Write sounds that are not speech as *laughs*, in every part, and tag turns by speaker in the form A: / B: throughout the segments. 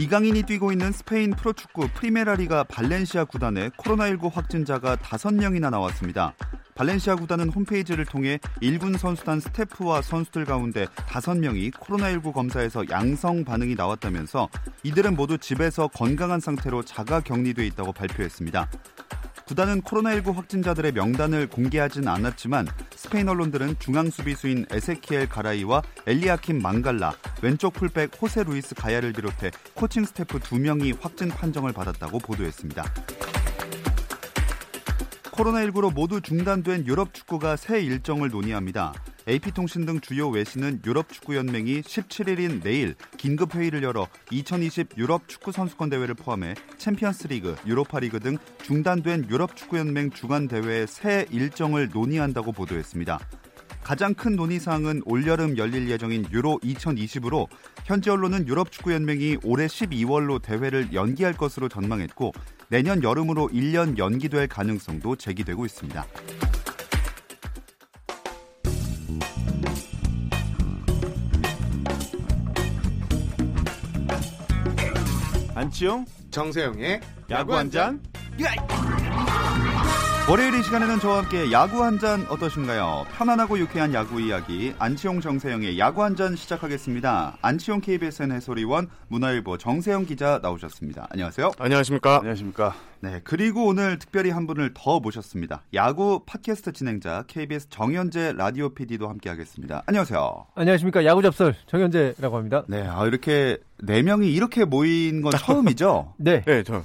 A: 이강인이 뛰고 있는 스페인 프로축구 프리메라리가 발렌시아 구단에 코로나19 확진자가 5명이나 나왔습니다. 발렌시아 구단은 홈페이지를 통해 1군 선수단 스태프와 선수들 가운데 5명이 코로나19 검사에서 양성 반응이 나왔다면서 이들은 모두 집에서 건강한 상태로 자가 격리돼 있다고 발표했습니다. 구단은 코로나19 확진자들의 명단을 공개하진 않았지만 스페인 언론들은 중앙 수비수인 에세키엘 가라이와 엘리아킴 망갈라, 왼쪽 풀백 호세 루이스 가야를 비롯해 코칭 스태프 2명이 확진 판정을 받았다고 보도했습니다. 코로나19로 모두 중단된 유럽 축구가 새 일정을 논의합니다. AP통신 등 주요 외신은 유럽 축구연맹이 17일인 내일 긴급 회의를 열어 2020 유럽 축구 선수권 대회를 포함해 챔피언스리그, 유로파리그 등 중단된 유럽 축구연맹 주간 대회의 새 일정을 논의한다고 보도했습니다. 가장 큰 논의사항은 올여름 열릴 예정인 유로 2020으로 현지 언론은 유럽축구연맹이 올해 12월로 대회를 연기할 것으로 전망했고 내년 여름으로 1년 연기될 가능성도 제기되고 있습니다.
B: 안치용
C: 정세영의
B: 야구 한 잔.
A: 월요일 이 시간에는 저와 함께 야구 한 잔 어떠신가요? 편안하고 유쾌한 야구 이야기 안치홍 정세영의 야구 한 잔 시작하겠습니다. 안치홍 KBSN 해설위원 문화일보 정세영 기자 나오셨습니다. 안녕하세요.
C: 안녕하십니까?
B: 안녕하십니까.
A: 네, 그리고 오늘 특별히 한 분을 더 모셨습니다. 야구 팟캐스트 진행자 KBS 정현재 라디오 PD도 함께하겠습니다. 안녕하세요.
D: 안녕하십니까 야구 접설 정현재라고 합니다.
A: 네, 아, 이렇게 네 명이 이렇게 모인 건 *laughs* 처음이죠?
D: 네,
C: 네, 저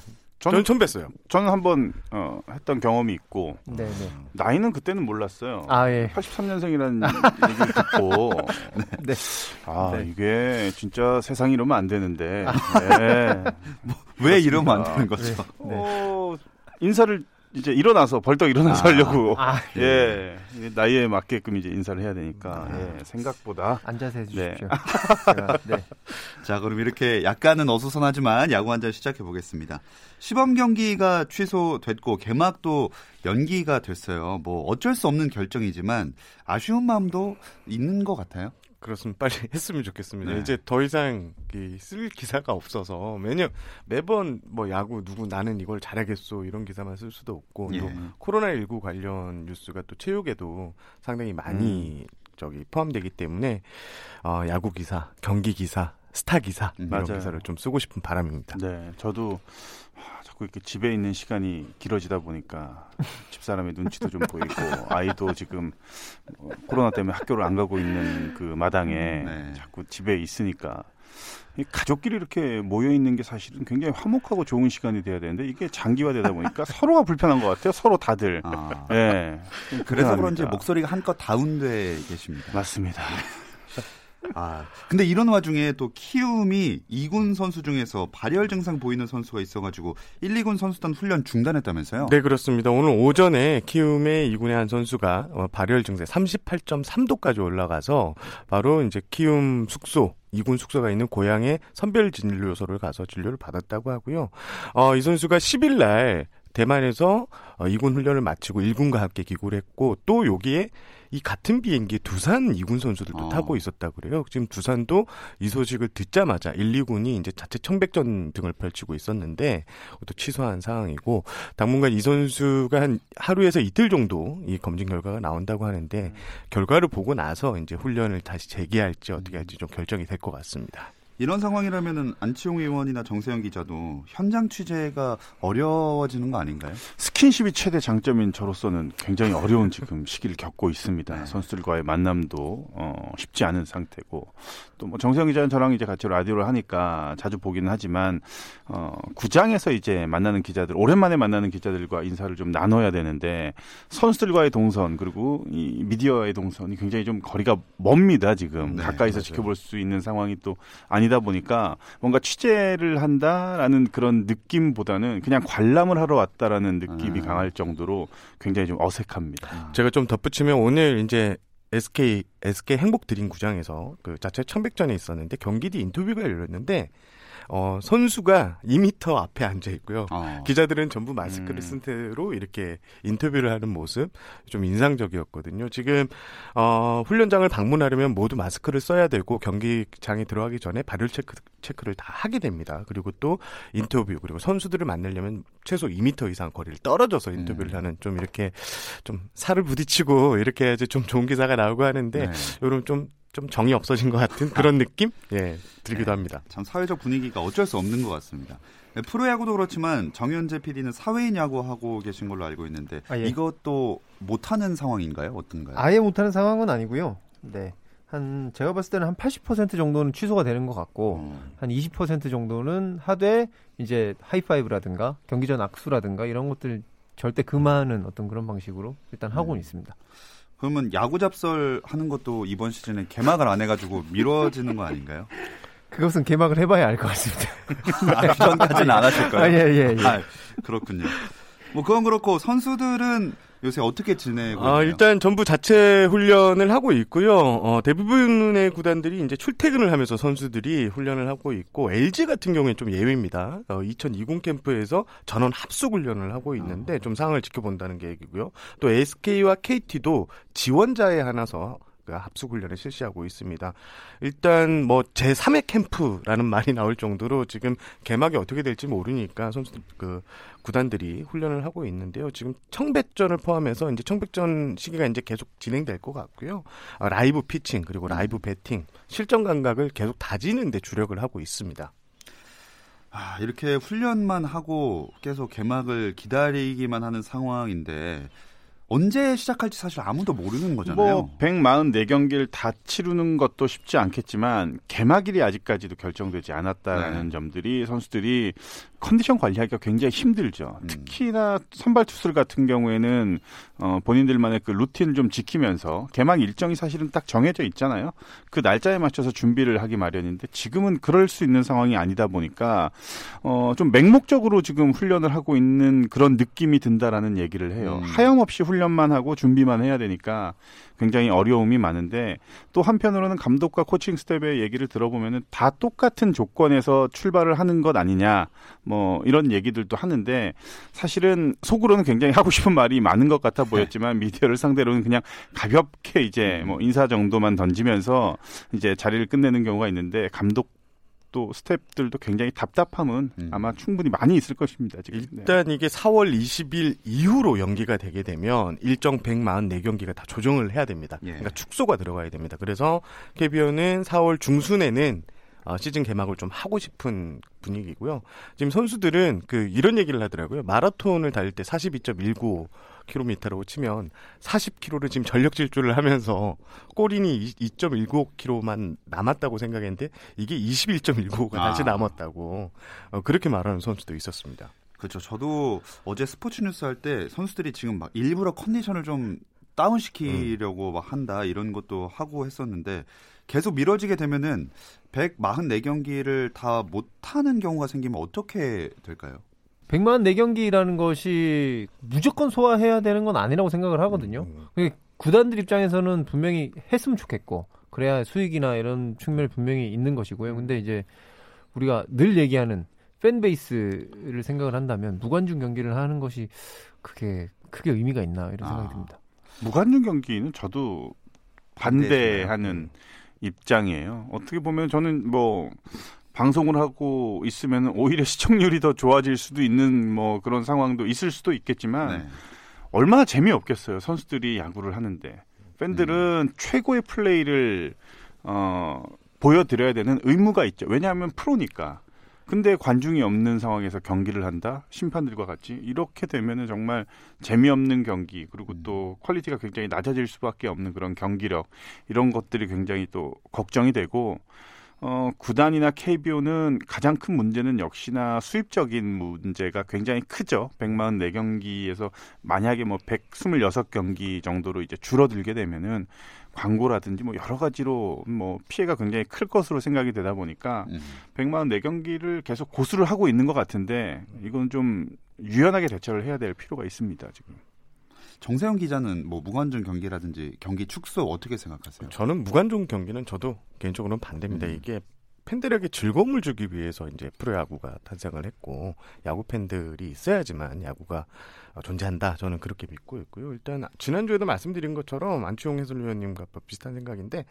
C: 저는 처음 뵀어요.
B: 저는 한번 어, 했던 경험이 있고
D: 네, 네.
B: 나이는 그때는 몰랐어요.
D: 아 예.
B: 83년생이라는 *laughs* 얘기를 듣고
D: 네.
B: 아
D: 네.
B: 이게 진짜 세상이 이러면 안 되는데 네. *laughs*
A: 왜 이러면 안. 되는 거죠?
B: 어, 인사를 이제 일어나서 벌떡 일어나서
A: 아.
B: 하려고
D: 아 *laughs*
B: 예 이게 나이에 맞게끔 이제 인사를 해야 되니까
A: 아.
B: 예, 생각보다
D: 앉아서 해주십시오.
B: 네. *laughs*
D: 제가, 네.
A: 자, 그럼 이렇게 약간은 어수선하지만 야구 한잔 시작해 보겠습니다. 시범 경기가 취소됐고 개막도 연기가 됐어요. 뭐 어쩔 수 없는 결정이지만 아쉬운 마음도 있는 것 같아요.
C: 그렇으면 빨리 *laughs* 했으면 좋겠습니다.
A: 네.
C: 이제 더 이상 이쓸 기사가 없어서 매년 매번 뭐 야구 누구 나는 이걸 잘하겠소 이런 기사만 쓸 수도 없고
A: 예.
C: 또 코로나 19 관련 뉴스가 또 체육에도 상당히 많이 저기 포함되기 때문에 어, 야구 기사, 경기 기사, 스타 기사
A: 음,
C: 이런
B: 맞아요.
C: 기사를 좀 쓰고 싶은 바람입니다.
B: 네 저도 하, 자꾸 이렇게 집에 있는 시간이 길어지다 보니까 *laughs* 집사람의 눈치도 좀 보이고 아이도 지금 어, 코로나 때문에 학교를 안 가고 있는 그 마당에
A: 네.
B: 자꾸 집에 있으니까 이 가족끼리 이렇게 모여 있는 게 사실은 굉장히 화목하고 좋은 시간이 돼야 되는데 이게 장기화되다 보니까 *laughs* 서로가 불편한 것 같아요. 서로 다들.
A: 아,
B: 예. 좀
A: 그래서
B: 불편합니다.
A: 그런지 목소리가 한껏 다운돼 계십니다.
B: 맞습니다.
A: 아, 근데 이런 와중에 또 키움이 2군 선수 중에서 발열 증상 보이는 선수가 있어가지고 1, 2군 선수단 훈련 중단했다면서요?
C: 네, 그렇습니다. 오늘 오전에 키움의 이군의 한 선수가 어, 발열 증세 38.3도까지 올라가서 바로 이제 키움 숙소 이군 숙소가 있는 고향의 선별 진료소를 가서 진료를 받았다고 하고요. 어, 이 선수가 10일 날 대만에서 어, 이군 훈련을 마치고 1군과 함께 기구를 했고 또 여기에 이 같은 비행기 두산 2군 선수들도
A: 어.
C: 타고 있었다 그래요. 지금 두산도 이 소식을 듣자마자 1, 2군이 이제 자체 청백전 등을 펼치고 있었는데 또 취소한 상황이고 당분간 이 선수가 한 하루에서 이틀 정도 이 검진 결과가 나온다고 하는데 결과를 보고 나서 이제 훈련을 다시 재개할지 어떻게 할지 좀 결정이 될 것 같습니다.
A: 이런 상황이라면은 안치홍 의원이나 정세영 기자도 현장 취재가 어려워지는 거 아닌가요?
B: 스킨십이 최대 장점인 저로서는 굉장히 어려운 지금 *laughs* 시기를 겪고 있습니다.
A: 네.
B: 선수들과의 만남도 어, 쉽지 않은 상태고 또 뭐 정세영 기자는 저랑 이제 같이 라디오를 하니까 자주 보기는 하지만 어, 구장에서 이제 만나는 기자들 오랜만에 만나는 기자들과 인사를 좀 나눠야 되는데 선수들과의 동선 그리고 이 미디어의 동선이 굉장히 좀 거리가 멉니다 지금
A: 네,
B: 가까이서
A: 맞아요.
B: 지켜볼 수 있는 상황이 또 아니 다 보니까 뭔가 취재를 한다라는 그런 느낌보다는 그냥 관람을 하러 왔다라는 느낌이
A: 아.
B: 강할 정도로 굉장히 좀 어색합니다.
C: 제가 좀 덧붙이면 오늘 이제 SK SK 행복 드림 구장에서 그 자체 청백전에 있었는데 경기 뒤 인터뷰가 열렸는데 어 선수가 2미터 앞에 앉아 있고요.
A: 어.
C: 기자들은 전부 마스크를
A: 음.
C: 쓴 채로 이렇게 인터뷰를 하는 모습 좀 인상적이었거든요. 지금 어 훈련장을 방문하려면 모두 마스크를 써야 되고 경기장에 들어가기 전에 발열 체크 체크를 다 하게 됩니다. 그리고 또 인터뷰 그리고 선수들을 만나려면 최소 2미터 이상 거리를 떨어져서 인터뷰를
A: 음.
C: 하는 좀 이렇게 좀 살을 부딪히고 이렇게 해야지 좀 좋은 기사가 나오고 하는데
A: 네.
C: 요런 좀 좀 정이 없어진 것 같은 그런 느낌 예 들기도 합니다.
A: 참 사회적 분위기가 어쩔 수 없는 것 같습니다. 네, 프로야구도 그렇지만 정현재 PD는 사회인 야구 하고 계신 걸로 알고 있는데
D: 아, 예.
A: 이것도 못하는 상황인가요? 어떤가요?
D: 아예 못하는 상황은 아니고요. 네. 한 제가 봤을 때는 한 80% 정도는 취소가 되는 것 같고
A: 어.
D: 한20% 정도는 하되 이제 하이파이브라든가 경기 전 악수라든가 이런 것들 절대 금하는 어떤 그런 방식으로 일단 하고는
A: 음.
D: 있습니다.
A: 그러면 야구 잡설 하는 것도 이번 시즌에 개막을 안 해가지고 미뤄지는 거 아닌가요?
D: 그것은 개막을 해봐야 알 것 같습니다. *laughs*
A: 아, 그 전까지는 안 하실 거예요?
D: 아, 예, 예, 예.
A: 아, 그렇군요. 뭐 그건 그렇고 선수들은 요새 어떻게 지내고 있나요?
C: 아, 일단 전부 자체 훈련을 하고 있고요. 어, 대부분의 구단들이 이제 출퇴근을 하면서 선수들이 훈련을 하고 있고 LG 같은 경우에는 좀 예외입니다. 어, 2020 캠프에서 전원 합숙 훈련을 하고 있는데 좀 상황을 지켜본다는 계획이고요. 또 SK와 KT도 지원자에 그 합숙 훈련을 실시하고 있습니다. 일단 뭐 제3의 캠프라는 *laughs* 말이 나올 정도로 지금 개막이 어떻게 될지 모르니까 선수들 그 구단들이 훈련을 하고 있는데요. 지금 청백전을 포함해서 이제 청백전 시기가 이제 계속 진행될 것 같고요. 아, 라이브 피칭 그리고 라이브 배팅 실전 감각을 계속 다지는 데 주력을 하고 있습니다.
A: 아, 이렇게 훈련만 하고 계속 개막을 기다리기만 하는 상황인데 언제 시작할지 사실 아무도 모르는 거잖아요.
B: 뭐 144경기를 다 치르는 것도 쉽지 않겠지만 개막일이 아직까지도 결정되지 않았다라는
A: 네.
B: 점들이 선수들이 컨디션 관리하기가 굉장히 힘들죠.
A: 음.
B: 특히나 선발 투수들 같은 경우에는 어, 본인들만의 그 루틴을 좀 지키면서 개막 일정이 사실은 딱 정해져 있잖아요. 그 날짜에 맞춰서 준비를 하기 마련인데 지금은 그럴 수 있는 상황이 아니다 보니까 어, 좀 맹목적으로 지금 훈련을 하고 있는 그런 느낌이 든다라는 얘기를 해요.
A: 음.
B: 하염없이 훈련만 하고 준비만 해야 되니까 굉장히 어려움이 많은데 또 한편으로는 감독과 코칭 스텝의 얘기를 들어보면은 다 똑같은 조건에서 출발을 하는 것 아니냐 뭐 이런 얘기들도 하는데 사실은 속으로는 굉장히 하고 싶은 말이 많은 것 같아 보였지만 미디어를 상대로는 그냥 가볍게 이제 뭐 인사 정도만 던지면서 이제 자리를 끝내는 경우가 있는데 감독 또 스텝들도 굉장히 답답함은
A: 음.
B: 아마 충분히 많이 있을 것입니다. 지금. 네.
C: 일단 이게 4월 20일 이후로 연기가 되게 되면 일정 144경기가 다 조정을 해야 됩니다.
A: 예.
C: 그러니까 축소가 들어가야 됩니다. 그래서 KBO는 4월 중순에는 어, 시즌 개막을 좀 하고 싶은 분위기고요. 지금 선수들은 그 이런 얘기를 하더라고요. 마라톤을 달릴 때 42.19 킬로미터라고 치면 40km를 지금 전력 질주를 하면서 골인이 2.19km만 남았다고 생각했는데 이게 21.19가 다시
A: 아.
C: 남았다고 어, 그렇게 말하는 선수도 있었습니다.
A: 그렇죠. 저도 어제 스포츠 뉴스 할 때 선수들이 지금 막 일부러 컨디션을 좀 다운 시키려고 막 한다 이런 것도 하고 했었는데 계속 미뤄지게 되면은 144경기를 다 못하는 경우가 생기면 어떻게 될까요?
D: 100만 4경기라는 것이 무조건 소화해야 되는 건 아니라고 생각을 하거든요.
C: 음.
D: 그게 구단들 입장에서는 분명히 했으면 좋겠고 그래야 수익이나 이런 측면이 분명히 있는 것이고요. 근데 이제 우리가 늘 얘기하는 팬베이스를 생각을 한다면 무관중 경기를 하는 것이 그게 크게 의미가 있나 이런 생각이
A: 아.
D: 듭니다.
B: 무관중 경기는 저도? 반대하는 입장이에요. 어떻게 보면 저는 뭐 방송을 하고 있으면 오히려 *laughs* 시청률이 더 좋아질 수도 있는 뭐 그런 상황도 있을 수도 있겠지만
A: 네.
B: 얼마나 재미없겠어요. 선수들이 야구를 하는데 팬들은 최고의 플레이를 어 보여드려야 되는 의무가 있죠. 왜냐하면 프로니까. 근데 관중이 없는 상황에서 경기를 한다? 심판들과 같이 이렇게 되면은 정말 재미없는 경기 그리고 또 quality가 굉장히 낮아질 수밖에 없는 그런 경기력 이런 것들이 굉장히 또 걱정이 되고 어, 구단이나 KBO는 가장 큰 문제는 역시나 수입적인 문제가 굉장히 크죠. 144경기에서 만약에 뭐 126경기 정도로 이제 줄어들게 되면은 광고라든지 뭐 여러 가지로 뭐 피해가 굉장히 클 것으로 생각이 되다 보니까
A: 음.
B: 144경기를 계속 고수를 하고 있는 것 같은데 이건 좀 유연하게 대처를 해야 될 필요가 있습니다, 지금.
A: 정세영 기자는 뭐 무관중 경기라든지 경기 축소 어떻게 생각하세요?
C: 저는 무관중 경기는 저도 개인적으로는 반대입니다.
A: 음.
C: 이게 팬들에게 즐거움을 주기 위해서 이제 프로야구가 탄생을 했고 야구 팬들이 있어야지만 야구가 어, 존재한다. 저는 그렇게 믿고 있고요. 일단 지난주에도 말씀드린 것처럼 안치홍 해설위원님과 비슷한 생각인데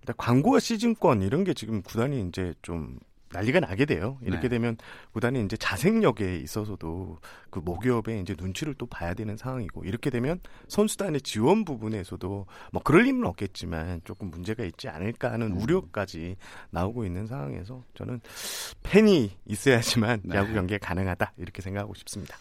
C: 일단 광고와 시즌권 이런 게 지금 구단이 이제 좀 난리가 나게 돼요. 이렇게
A: 네.
C: 되면 구단이 이제 자생력에 있어서도 그 모기업의 이제 눈치를 또 봐야 되는 상황이고 이렇게 되면 선수단의 지원 부분에서도 뭐 그럴 일은 없겠지만 조금 문제가 있지 않을까 하는
A: 음.
C: 우려까지 나오고 있는 상황에서 저는 팬이 있어야지만
A: 네.
C: 야구 경기가 가능하다 이렇게 생각하고 싶습니다.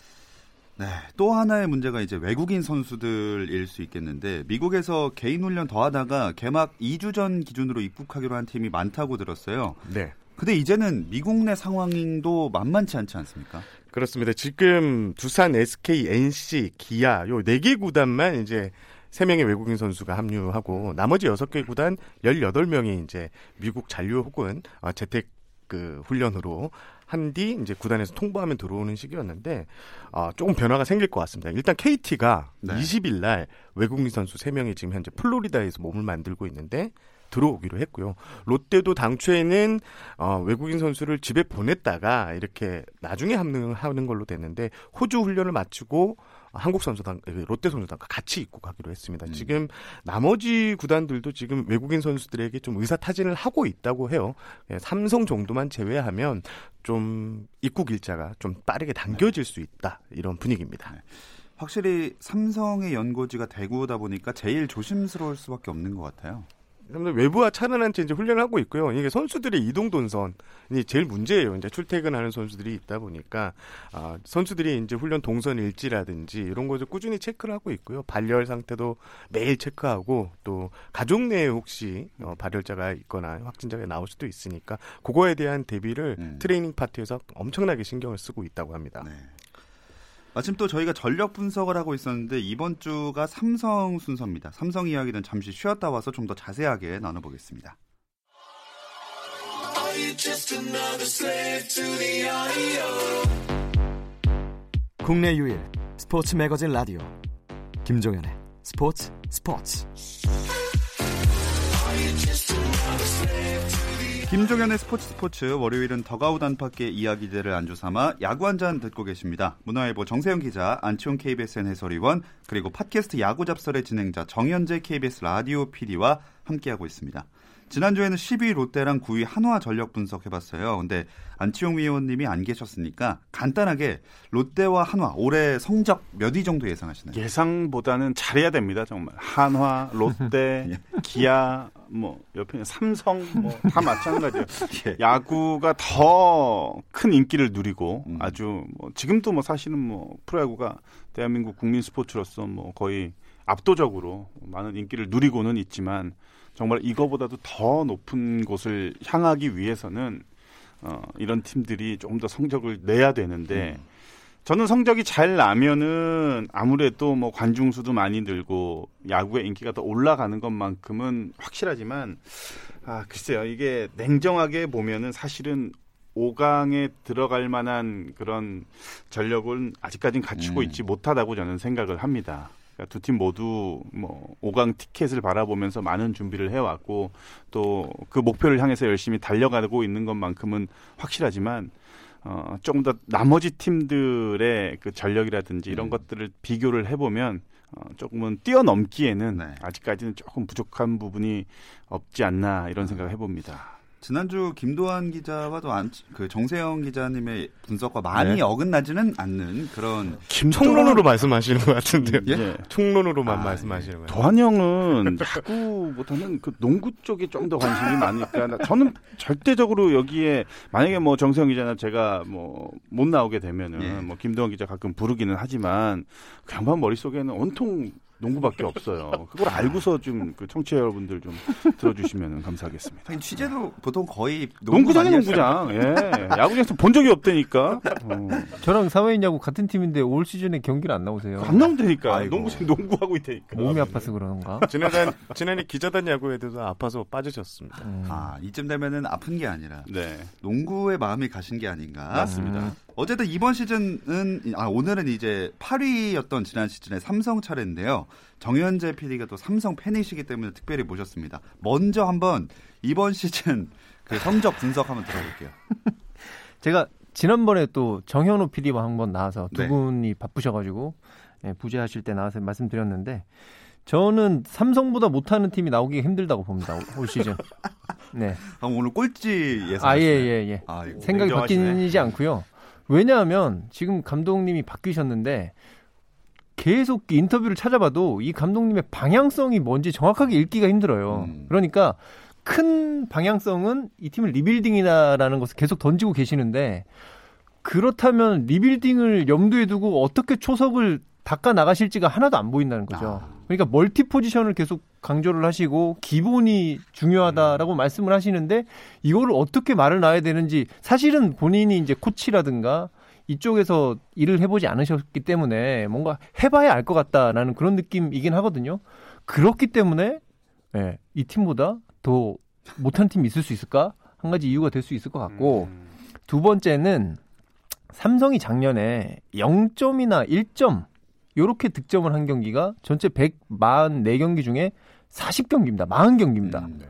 A: 네, 또 하나의 문제가 이제 외국인 선수들일 수 있겠는데 미국에서 개인 훈련 더 하다가 개막 2주 전 기준으로 입국하기로 한 팀이 많다고 들었어요.
C: 네.
A: 근데 이제는 미국 내 상황도 만만치 않지 않습니까?
C: 그렇습니다. 지금 두산, SK, NC, 기아 요 네 개 구단만 이제 세명의 외국인 선수가 합류하고 나머지 여섯 개 구단 18명이 이제 미국 잔류 혹은 어, 재택 그 훈련으로 한 뒤 이제 구단에서 통보하면 들어오는 시기였는데 어, 조금 변화가 생길 것 같습니다. 일단 KT가
A: 네.
C: 20일 날 외국인 선수 3명이 지금 현재 플로리다에서 몸을 만들고 있는데 들어오기로 했고요. 롯데도 당초에는 어, 외국인 선수를 집에 보냈다가 이렇게 나중에 합류하는 걸로 됐는데 호주 훈련을 마치고 한국 선수단 그 롯데 선수단과 같이 입국하기로 했습니다.
A: 음.
C: 지금 나머지 구단들도 지금 외국인 선수들에게 좀 의사 타진을 하고 있다고 해요. 예, 삼성 정도만 제외하면 좀 입국 일자가 좀 빠르게 당겨질 수 있다 이런 분위기입니다.
A: 네. 확실히 삼성의 연고지가 대구다 보니까 제일 조심스러울 수밖에 없는 것 같아요.
C: 외부와 차단한 채 이제 훈련을 하고 있고요. 이게 선수들의 이동 동선이 제일 문제예요. 이제 출퇴근하는 선수들이 있다 보니까 아, 선수들이 이제 훈련 동선 일지라든지 이런 것을 꾸준히 체크를 하고 있고요. 발열 상태도 매일 체크하고 또 가족 내에 혹시 어, 발열자가 있거나 확진자가 나올 수도 있으니까 그거에 대한 대비를
A: 음.
C: 트레이닝 파트에서 엄청나게 신경을 쓰고 있다고 합니다.
A: 네. 마침 또 저희가 전력 분석을 하고 있었는데 이번 주가 삼성 순서입니다. 삼성 이야기는 잠시 쉬었다 와서 좀 더 자세하게 나눠보겠습니다.
E: 국내 유일 스포츠 매거진 라디오 김종현의 스포츠 스포츠
A: 김종현의 스포츠 스포츠 월요일은 더가우 단팎의 이야기들을 안주 삼아 야구 한 잔 듣고 계십니다. 문화일보 정세영 기자, 안치홍 KBSN 해설위원, 그리고 팟캐스트 야구 잡설의 진행자 정현재 KBS 라디오 PD와 함께하고 있습니다. 지난주에는 10위 롯데랑 9위 한화 전력 분석해봤어요. 근데 안치홍 위원님이 안 계셨으니까 간단하게 롯데와 한화 올해 성적 몇 위 정도 예상하시나요?
B: 예상보다는 잘해야 됩니다, 정말. 한화, 롯데, *laughs* 기아, 뭐 옆에 삼성 뭐 다 *laughs* 마찬가지예요.
A: 예.
B: 야구가 더 큰 인기를 누리고
A: 음.
B: 아주 뭐 지금도 뭐 사실은 뭐 프로야구가 대한민국 국민 스포츠로서 뭐 거의 압도적으로 많은 인기를 누리고는 있지만 정말 이거보다도 더 높은 곳을 향하기 위해서는 어, 이런 팀들이 조금 더 성적을 내야 되는데
A: 음.
B: 저는 성적이 잘 나면은 아무래도 뭐 관중 수도 많이 늘고 야구의 인기가 더 올라가는 것만큼은 확실하지만 아 글쎄요 이게 냉정하게 보면은 사실은 5강에 들어갈 만한 그런 전력은 아직까지는 갖추고
A: 음.
B: 있지 못하다고 저는 생각을 합니다. 그러니까 두 팀 모두 뭐 5강 티켓을 바라보면서 많은 준비를 해왔고 또 그 목표를 향해서 열심히 달려가고 있는 것만큼은 확실하지만 어, 조금 더 나머지 팀들의 그 전력이라든지 이런
A: 음.
B: 것들을 비교를 해보면 어, 조금은 뛰어넘기에는
A: 네.
B: 아직까지는 조금 부족한 부분이 없지 않나 이런 생각을 해봅니다.
A: 지난주 김도환 기자와도 안, 그 정세영 기자님의 분석과 많이
C: 네.
A: 어긋나지는 않는 그런
C: 총론으로 말씀하시는 것 같은데요.
A: 예?
B: 예.
C: 총론으로만
A: 아,
C: 말씀하시는 거예요.
B: 도한 형은 야구보다는 그 농구 쪽에 좀 더 관심이 많으니까 나- 저는 절대적으로 여기에 만약에 뭐 정세영 기자나 제가 뭐 못 나오게 되면은
A: 예.
B: 뭐 김도환 기자 가끔 부르기는 하지만 그 양반 머릿속에는 온통 농구밖에 없어요. 그걸 알고서 좀 그 청취자 여러분들 좀 들어주시면 감사하겠습니다.
A: 취재도 보통 거의
B: 농구장이. 농구장. 예. 야구장에서 본 적이 없다니까. 어.
D: 저랑 사회인 야구 같은 팀인데 올 시즌에 경기를 안 나오세요.
B: 안 나온다니까. 농구장 농구하고 있다니까.
D: 몸이 아파서 그런가?
C: 지난해 지난해 기자단 야구에도 아파서 빠지셨습니다.
D: 음.
A: 아 이쯤 되면은 아픈 게 아니라
B: 네.
A: 농구에 마음이 가신 게 아닌가.
B: 맞습니다.
A: 어쨌든 이번 시즌은 아 오늘은 이제 8위였던 지난 시즌의 삼성 차례인데요. 정현재 PD가 또 삼성 팬이시기 때문에 특별히 모셨습니다. 먼저 한번 이번 *laughs* 시즌 그 성적 분석 한번 들어볼게요. *laughs*
D: 제가 지난번에 또 정현호 PD와 한번 나와서 두
A: 네.
D: 분이 바쁘셔가지고 예, 부재하실 때 나와서 말씀드렸는데 저는 삼성보다 못하는 팀이 나오기가 힘들다고 봅니다 올- 올 시즌. *laughs* 네.
A: 그럼 오늘 꼴찌 예상.
D: 아예예 예.
A: 아,
D: 생각이. 바뀌지 않고요. 왜냐하면 지금 감독님이 바뀌셨는데 계속 인터뷰를 찾아봐도 이 감독님의 방향성이 뭔지 정확하게 읽기가 힘들어요.
A: 음.
D: 그러니까 큰 방향성은 이 팀을 rebuilding이다라는 것을 계속 던지고 계시는데 그렇다면 rebuilding을 염두에 두고 어떻게 초석을 닦아 나가실지가 하나도 안 보인다는 거죠.
A: 아.
D: 그러니까 multi position을 계속 강조를 하시고 기본이 중요하다라고 말씀을 하시는데 이거를 어떻게 말을 놔야 되는지 사실은 본인이 이제 코치라든가 이쪽에서 일을 해보지 않으셨기 때문에 뭔가 해봐야 알 것 같다라는 그런 느낌이긴 하거든요. 그렇기 때문에 예, 이 팀보다 더 못한 팀이 있을 수 있을까? 한 가지 이유가 될 수 있을 것 같고
B: 음.
D: 두 번째는 삼성이 작년에 0점이나 1점 요렇게 득점을 한 경기가 전체 144경기 중에 40경기입니다. 40경기입니다.
A: 음.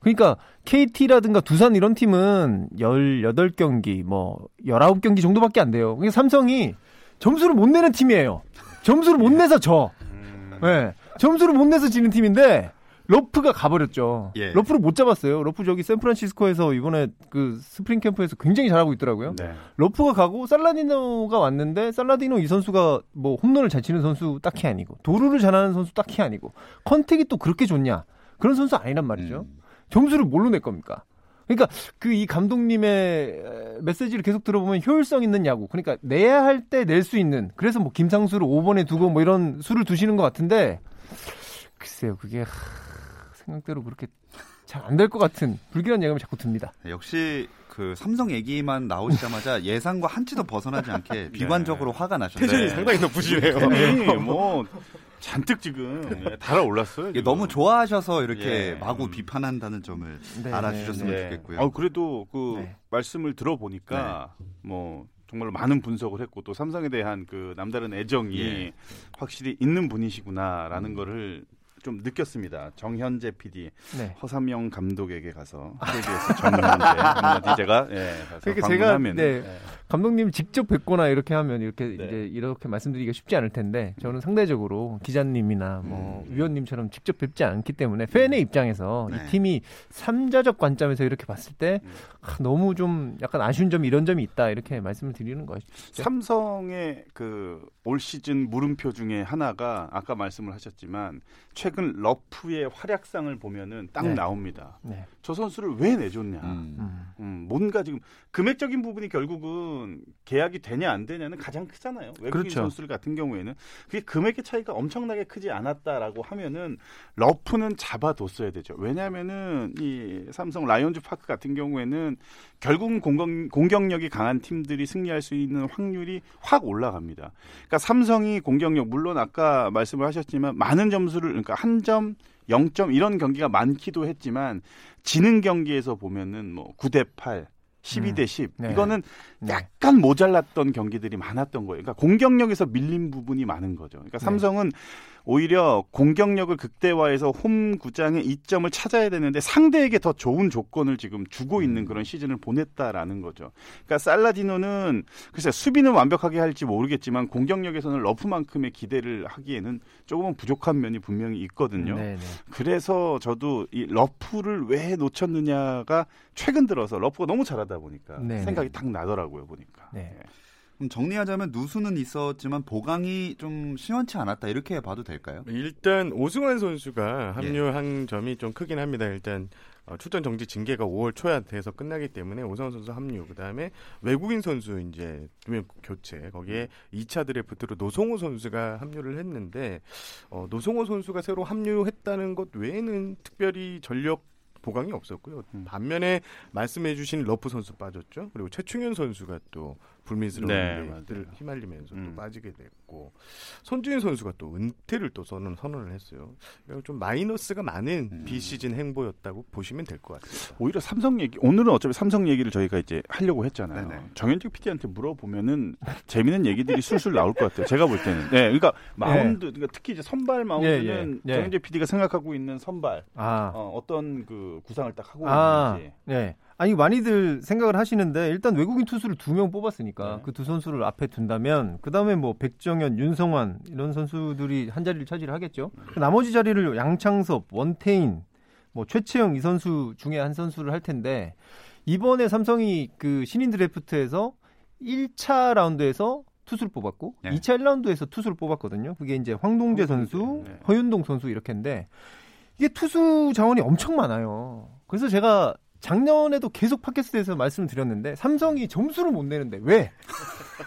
D: 그러니까 KT라든가 두산 이런 팀은 18경기, 뭐 19경기 정도밖에 안 돼요. 그러니까 삼성이 점수를 못 내는 팀이에요. 점수를 못 내서 져.
B: 음.
D: 예. 점수를 못 내서 지는 팀인데 러프가 가버렸죠.
A: 예.
D: 러프를 못 잡았어요. 러프 저기 샌프란시스코에서 이번에 그 스프링 캠프에서 굉장히 잘하고 있더라고요.
B: 네.
D: 러프가 가고 살라디노가 왔는데 살라디노 이 선수가 뭐 홈런을 잘 치는 선수 딱히 아니고 도루를 잘하는 선수 딱히 아니고 contact이 또 그렇게 좋냐 그런 선수 아니란 말이죠.
A: 음.
D: 점수를 뭘로 낼 겁니까? 그러니까 그 이 감독님의 에, 메시지를 계속 들어보면 효율성 있는 야구. 그러니까 내야 할 때 낼 수 있는. 그래서 뭐 김상수를 5번에 두고 뭐 이런 수를 두시는 것 같은데 글쎄요 그게 하, 생각대로 그렇게 잘 안 될 것 같은 불길한 예감이 자꾸 듭니다.
A: 역시 그 삼성 얘기만 나오시자마자 *laughs* 예상과 한치도 벗어나지 않게 비관적으로 화가 나셨어요.
C: 텐션이 상당히 높으시네요.
B: 아니, 뭐 잔뜩 지금 예, 달아올랐어요. 지금.
A: 너무 좋아하셔서 이렇게
B: 예.
A: 마구
B: 음.
A: 비판한다는 점을
D: 네,
A: 알아주셨으면
B: 예.
A: 좋겠고요.
B: 어, 그래도 그
D: 네.
B: 말씀을 들어보니까 뭐 정말로 많은 분석을 했고 또 삼성에 대한 그 남다른 애정이
A: 예.
B: 확실히 있는 분이시구나라는 거를 좀 느꼈습니다. 정현재 PD,
D: 네.
B: 허삼영 감독에게 가서 KBS 정현재 한마디 제가 예,
D: 그러니까 제가, 네.
B: 예.
D: 감독님 직접 뵙거나 이렇게 하면 이렇게
B: 네.
D: 이제 이렇게 말씀드리기가 쉽지 않을 텐데 저는 상대적으로 기자님이나 뭐
A: 음.
D: 위원님처럼 직접 뵙지 않기 때문에 팬의 입장에서
A: 네.
D: 이 팀이 삼자적 관점에서 이렇게 봤을 때
B: 음.
D: 아, 너무 좀 약간 아쉬운 점이 이런 점이 있다 이렇게 말씀을 드리는 거죠.
B: 삼성의 그 올 시즌 물음표 중에 하나가 아까 말씀을 하셨지만 최근 러프의 활약상을 보면은 딱
D: 네.
B: 나옵니다.
D: 네.
B: 저 선수를 왜 내줬냐?
A: 음.
D: 음.
B: 음, 뭔가 지금 금액적인 부분이 결국은 계약이 되냐 안 되냐는 가장 크잖아요. 외국인
D: 그렇죠.
B: 선수들 같은 경우에는 그게 금액의 차이가 엄청나게 크지 않았다라고 하면은 러프는 잡아뒀어야 되죠. 왜냐하면은 이 삼성 라이온즈 파크 같은 경우에는 결국은 공격, 공격력이 강한 팀들이 승리할 수 있는 확률이 확 올라갑니다. 그러니까 삼성이 공격력 물론 아까 말씀을 하셨지만 많은 점수를 그러니까 한 점 0점 이런 경기가 많기도 했지만 지는 경기에서 보면은 뭐 9대 8, 12대 10
D: 네.
B: 이거는
D: 네.
B: 약간 모자랐던 경기들이 많았던 거예요. 그러니까 공격력에서 밀린 부분이 많은 거죠. 그러니까
D: 네.
B: 삼성은 오히려 공격력을 극대화해서 홈 구장의 이점을 찾아야 되는데 상대에게 더 좋은 조건을 지금 주고 있는 그런 시즌을 보냈다라는 거죠. 그러니까 살라디노는 글쎄 수비는 완벽하게 할지 모르겠지만 공격력에서는 러프만큼의 기대를 하기에는 조금은 부족한 면이 분명히 있거든요.
D: 네네.
B: 그래서 저도 이 러프를 왜 놓쳤느냐가 최근 들어서 러프가 너무 잘하다 보니까
D: 네네.
B: 생각이 딱 나더라고요 보니까.
D: 네.
A: 그럼 정리하자면 누수는 있었지만 보강이 좀 시원치 않았다 이렇게 봐도 될까요?
C: 일단 오승환
A: 예.
C: 선수가 합류한 점이 좀 크긴 합니다. 일단 어, 출전 정지 징계가 5월 초에 돼서 끝나기 때문에 오승환 선수 합류, 그 다음에 외국인 선수 이제 두명 교체, 거기에 2차 드래프트로 노성호 선수가 합류를 했는데 어, 노성호 선수가 새로 합류했다는 것 외에는 특별히 전력 보강이 없었고요.
B: 음.
C: 반면에 말씀해주신 러프 선수 빠졌죠. 그리고 최충연 선수가 또 불미스러운
B: 네,
C: 일들
B: 맞아요.
C: 휘말리면서
B: 음.
C: 또 빠지게 됐고 손주인 선수가 또 은퇴를 또 선언, 선언을 했어요. 그리고 좀 마이너스가 많은
B: 음.
C: 비시즌 행보였다고 보시면 될 것 같습니다.
B: 오히려 삼성 얘기 오늘은 어차피 삼성 얘기를 저희가 이제 하려고 했잖아요.
A: 네네.
B: 정현직 PD한테 물어보면은 재밌는 얘기들이 술술 나올 것 같아요. 제가 볼 때는. 네, 그러니까 마운드, 그러니까 특히 이제 선발 마운드는
D: 예, 예.
B: 정현직 PD가 생각하고 있는 선발
D: 아.
B: 어, 어떤 그 구상을 딱 하고
D: 아,
B: 있는지.
D: 네. 아니 많이들 생각을 하시는데 일단 외국인 투수를 두 명 뽑았으니까
B: 네.
D: 그 두 선수를 앞에 둔다면 그 다음에 뭐 백정현, 윤성환 이런 선수들이 한 자리를 차지를 하겠죠. 그 나머지 자리를 양창섭, 원태인, 뭐 최채영 이 선수 중에 한 선수를 할 텐데 이번에 삼성이 그 신인 드래프트에서 1차 라운드에서 투수를 뽑았고
A: 네.
D: 2차 1라운드에서 투수를 뽑았거든요. 그게 이제 황동재 선수,
B: 네.
D: 허윤동 선수 이렇게인데 이게 투수 자원이 엄청 많아요. 그래서 제가 작년에도 계속 팟캐스트에서 말씀을 드렸는데 삼성이 점수를 못 내는데 왜?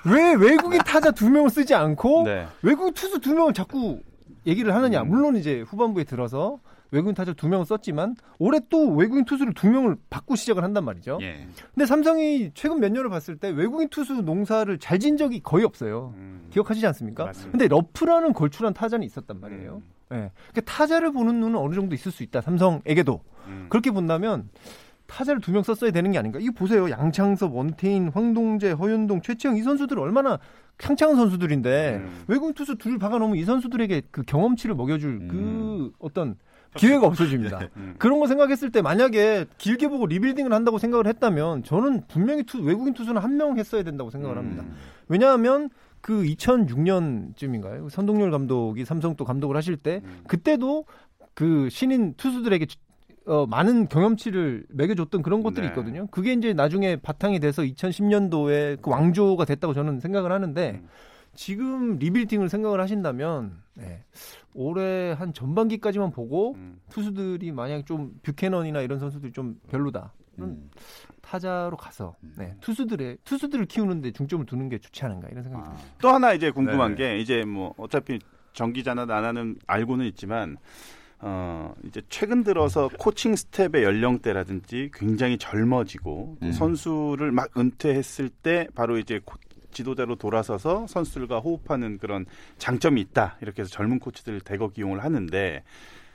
D: 왜 외국인 *laughs* 타자 두 명을 쓰지 않고
B: 네.
D: 외국인 투수 두 명을 자꾸 얘기를 하느냐? 물론 이제 후반부에 들어서 외국인 타자 두 명을 썼지만 올해 또 외국인 투수를 두 명을 받고 시작을 한단 말이죠.
A: 예.
D: 근데 삼성이 최근 몇 년을 봤을 때 외국인 투수 농사를 잘 진 적이 거의 없어요.
B: 음.
D: 기억하시지 않습니까?
B: 맞습니다.
D: 근데 러프라는 걸출한 타자는 있었단 말이에요.
B: 음.
D: 예. 그러니까 타자를 보는 눈은 어느 정도 있을 수 있다. 삼성에게도.
B: 음.
D: 그렇게 본다면 타자를 두 명 썼어야 되는 게 아닌가. 이거 보세요. 양창섭, 원태인, 황동재, 허윤동, 최채영 이 선수들 얼마나 창창한 선수들인데
B: 음.
D: 외국인 투수 둘 박아놓으면 이 선수들에게 그 경험치를 먹여줄
A: 음.
D: 그 어떤 기회가 없어집니다. *laughs*
B: 음.
D: 그런 거 생각했을 때 만약에 길게 보고 리빌딩을 한다고 생각을 했다면 저는 분명히 투, 외국인 투수는 한 명 했어야 된다고 생각을 합니다.
A: 음.
D: 왜냐하면 그 2006년쯤인가요? 선동열 감독이 삼성 또 감독을 하실 때
B: 음.
D: 그때도 그 신인 투수들에게 주- 어, 많은 경험치를 먹여줬던 그런 것들이
B: 네.
D: 있거든요. 그게 이제 나중에 바탕이 돼서 2010년도에 그 왕조가 됐다고 저는 생각을 하는데
B: 음.
D: 지금 리빌딩을 생각을 하신다면 네, 올해 한 전반기까지만 보고
B: 음.
D: 투수들이 만약 좀 뷰캐넌이나 이런 선수들이 좀 별로다.
A: 음.
D: 타자로 가서 네, 투수들의 투수들을 키우는데 중점을 두는 게 좋지 않은가 이런 생각이 듭니다.
A: 아.
B: 또 하나 이제 궁금한
A: 네네.
B: 게 이제 뭐 어차피 정 기자나 나나는 알고는 있지만 어 이제 최근 들어서 코칭 스태프의 연령대라든지 굉장히 젊어지고 또
A: 음.
B: 선수를 막 은퇴했을 때 바로 이제 코- 지도자로 돌아서서 선수들과 호흡하는 그런 장점이 있다 이렇게 해서 젊은 코치들을 대거 기용을 하는데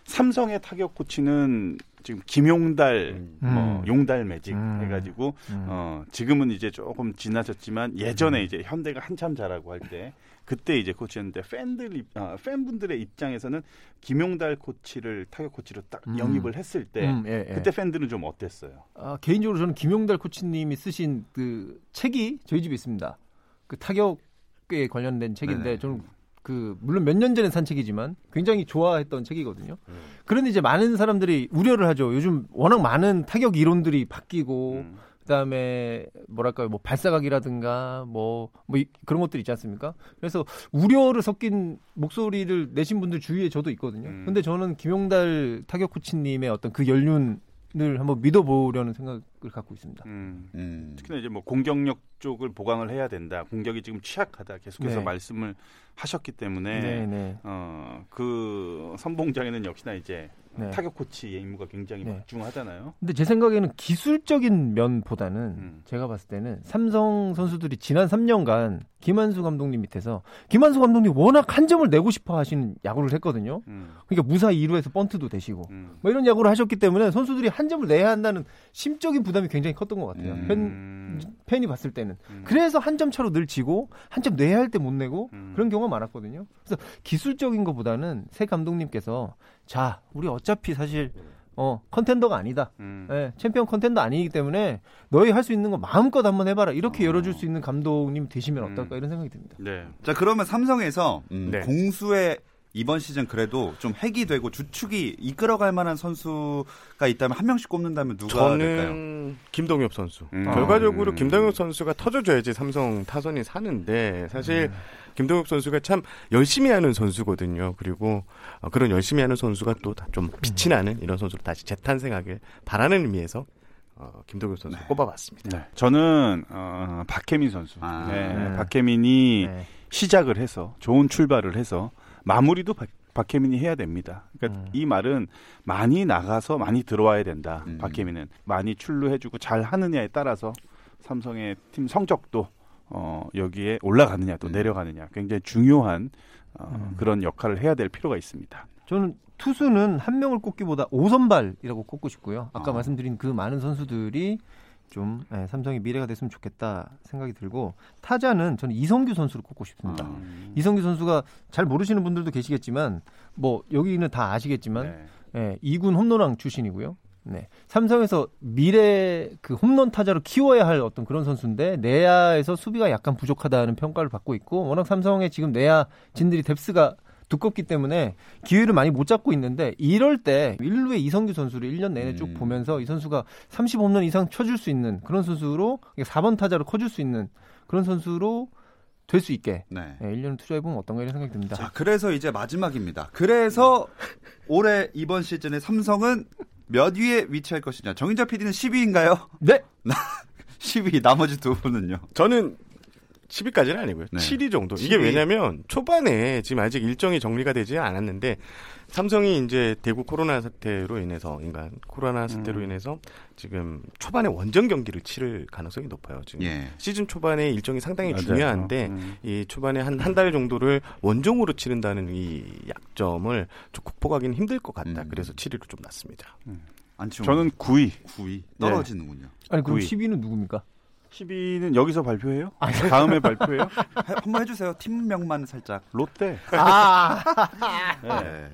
B: 삼성의 타격 코치는 지금 김용달 뭐
D: 음.
B: 용달 매직
D: 음.
B: 해가지고
D: 음.
B: 어, 지금은 이제 조금 지나쳤지만 예전에 이제 현대가 한참 잘하고 할 때 그때 이제 코치였는데 팬들 입, 아, 팬분들의 입장에서는 김용달 코치를 타격 코치로 딱
D: 음.
B: 영입을 했을 때
D: 음, 예, 예.
B: 그때 팬들은 좀 어땠어요?
D: 아, 개인적으로 저는 김용달 코치님이 쓰신 그 책이 저희 집에 있습니다. 그 타격에 관련된 책인데
A: 네네.
D: 저는 그 물론 몇 년 전에 산 책이지만 굉장히 좋아했던 책이거든요. 그런데 이제 많은 사람들이 우려를 하죠. 요즘 워낙 많은 타격 이론들이 바뀌고
B: 음.
D: 그다음에 뭐랄까요 뭐 발사각이라든가 뭐, 뭐 이- 그런 것들 있지 않습니까? 그래서 우려를 섞인 목소리를 내신 분들 주위에 저도 있거든요.
B: 음.
D: 근데 저는 김용달 타격 코치님의 어떤 그 연륜 을 한번 믿어보려는 생각을 갖고 있습니다.
B: 음.
A: 음.
B: 특히나 이제 뭐 공격력 쪽을 보강을 해야 된다. 공격이 지금 취약하다. 계속해서
D: 네.
B: 말씀을 하셨기 때문에
D: 네, 네.
B: 어, 그 선봉장에는 역시나 이제
D: 네.
B: 타격 코치의 임무가 굉장히
D: 네.
B: 막중하잖아요.
D: 근데 제 생각에는 기술적인 면보다는
B: 음.
D: 제가 봤을 때는 삼성 선수들이 지난 3년간 김한수 감독님 밑에서 김한수 감독님 워낙 한 점을 내고 싶어 하시는 야구를 했거든요.
B: 음.
D: 그러니까 무사 2루에서 번트도 되시고
B: 음.
D: 뭐 이런 야구를 하셨기 때문에 선수들이 한 점을 내야 한다는 심적인 부담이 굉장히 컸던 것 같아요.
A: 음.
D: 팬, 팬이 봤을 때는.
B: 음.
D: 그래서 한 점 차로 늘 지고 한 점 내야 할 때 못 내고
B: 음.
D: 그런 경우가 많았거든요. 그래서 기술적인 것보다는 새 감독님께서 자, 우리 어차피 사실 어, contender가 아니다.
B: 음.
D: 예, 챔피언 contender 아니기 때문에 너희 할 수 있는 거 마음껏 한번 해봐라. 이렇게
B: 어.
D: 열어줄 수 있는 감독님 되시면 어떨까
B: 음.
D: 이런 생각이 듭니다.
B: 네.
A: 자 그러면 삼성에서 음,
C: 네.
A: 공수의 이번 시즌 그래도 좀 핵이 되고 주축이 이끌어갈 만한 선수가 있다면 한 명씩 꼽는다면 누가 될까요?
C: 저는 김동엽 선수.
B: 음.
C: 결과적으로
B: 음.
C: 김동엽 선수가 터져줘야지 삼성 타선이 사는데 사실
B: 음.
C: 김동엽 선수가 참 열심히 하는 선수거든요. 그리고 어, 그런 열심히 하는 선수가 또 좀 빛이 나는 이런 선수로 다시 재탄생하길 바라는 의미에서 어, 김동엽 선수 를 꼽아봤습니다.
B: 네. 저는 어, 박혜민 선수.
A: 아.
B: 네.
D: 네.
B: 박혜민이
D: 네.
B: 시작을 해서 좋은 출발을 해서 마무리도 박, 박혜민이 해야 됩니다. 그러니까
D: 음.
B: 이 말은 많이 나가서 많이 들어와야 된다.
A: 음.
B: 박혜민은 많이 출루해주고 잘 하느냐에 따라서 삼성의 팀 성적도 어, 여기에 올라가느냐 또
A: 음.
B: 내려가느냐 굉장히 중요한 어,
D: 음.
B: 그런 역할을 해야 될 필요가 있습니다.
D: 저는 투수는 한 명을 꼽기보다 5선발이라고 꼽고 싶고요. 아까
A: 어.
D: 말씀드린 그 많은 선수들이 좀 예, 삼성의 미래가 됐으면 좋겠다 생각이 들고 타자는 저는 이성규 선수를 꼽고 싶습니다.
A: 아.
D: 이성규 선수가 잘 모르시는 분들도 계시겠지만 뭐 여기는 다 아시겠지만
B: 네.
D: 예, 2군 홈런왕 출신이고요. 네. 삼성에서 미래 그 홈런 타자로 키워야 할 어떤 그런 선수인데 내야에서 수비가 약간 부족하다는 평가를 받고 있고 워낙 삼성의 지금 내야 진들이 뎁스가 두껍기 때문에 기회를 많이 못 잡고 있는데 이럴 때 1루의 이성규 선수를 1년 내내 쭉
A: 음.
D: 보면서 이 선수가 30홈런 이상 쳐줄 수 있는 그런 선수로 4번 타자로 커줄 수 있는 그런 선수로 될 수 있게
A: 네.
D: 예, 1년 투자해보면 어떤가 이런 생각이 듭니다.
A: 자, 그래서 이제 마지막입니다. 그래서 *laughs* 올해 이번 시즌에 삼성은 몇 위에 위치할 것이냐. 정인자 PD는 10위인가요?
D: 네! *laughs*
A: 10위, 나머지 두 분은요?
C: 저는 10위까지는 아니고요.
A: 네.
C: 7위 정도. 이게
A: 7위.
C: 왜냐면 초반에 지금 아직 일정이 정리가 되지 않았는데 삼성이 이제 대구 코로나 사태로 인해서 인간 코로나 사태로
B: 음.
C: 인해서 지금 초반에 원정 경기를 치를 가능성이 높아요. 지금
A: 예.
C: 시즌 초반에 일정이 상당히
B: 맞아요.
C: 중요한데
B: 음.
C: 이 초반에 한 한 달 정도를 원정으로 치른다는 이 약점을 좀 극복하기는 힘들 것 같다.
A: 음.
C: 그래서 7위로 좀 낮습니다.
A: 안치홍.
B: 저는 9위.
A: 9위. 떨어지는군요.
D: 아니 그럼
B: 구위.
D: 10위는 누굽니까?
B: 10위는 여기서 발표해요? 다음에 발표해요?
A: 해- 한번 해주세요. 팀명만 살짝.
B: 롯데.
D: 아,
B: 네.
A: 네.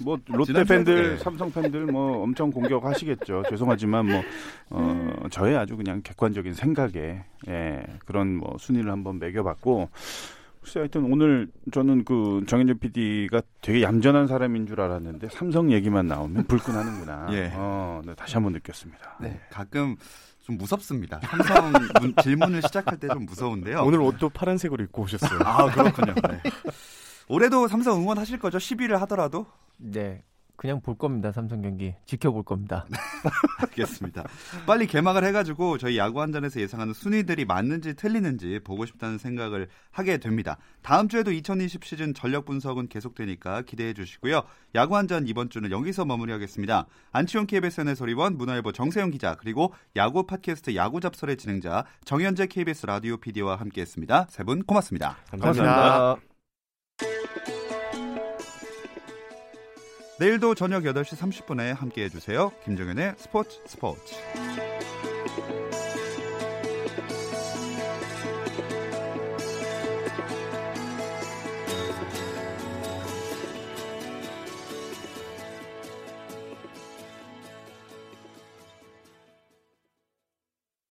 B: 뭐 롯데 팬들,
A: 네.
B: 삼성 팬들 뭐 엄청 공격하시겠죠. 죄송하지만 뭐 어, 저의 아주 그냥 객관적인 생각에 예, 그런 뭐 순위를 한번 매겨봤고 글쎄 하여튼 오늘 저는 그 정현준 PD가 되게 얌전한 사람인 줄 알았는데 삼성 얘기만 나오면 불끈하는구나.
A: 예.
B: 어, 네, 다시 한번 느꼈습니다.
A: 네. 가끔 좀 무섭습니다. 삼성 문- 질문을 시작할 때 좀 무서운데요.
C: 오늘 옷도 파란색으로 입고 오셨어요.
A: 아, 그렇군요. 네. 올해도 삼성 응원하실 거죠? 10위를 하더라도?
D: 네. 그냥 볼 겁니다. 삼성 경기 지켜볼 겁니다. *laughs*
A: 알겠습니다. 빨리 개막을 해가지고 저희 야구 한전에서 예상하는 순위들이 맞는지 틀리는지 보고 싶다는 생각을 하게 됩니다. 다음 주에도 2020 시즌 전력 분석은 계속되니까 기대해 주시고요. 야구 한전 이번 주는 여기서 마무리하겠습니다. 안치홍 KBS 해설위원, 문화일보 정세영 기자, 그리고 야구 팟캐스트 야구 잡설의 진행자 정현재 KBS 라디오 PD와 함께했습니다. 세 분 고맙습니다.
C: 감사합니다.
A: 내일도 저녁 8시 30분에 함께해 주세요. 김정현의 스포츠 스포츠.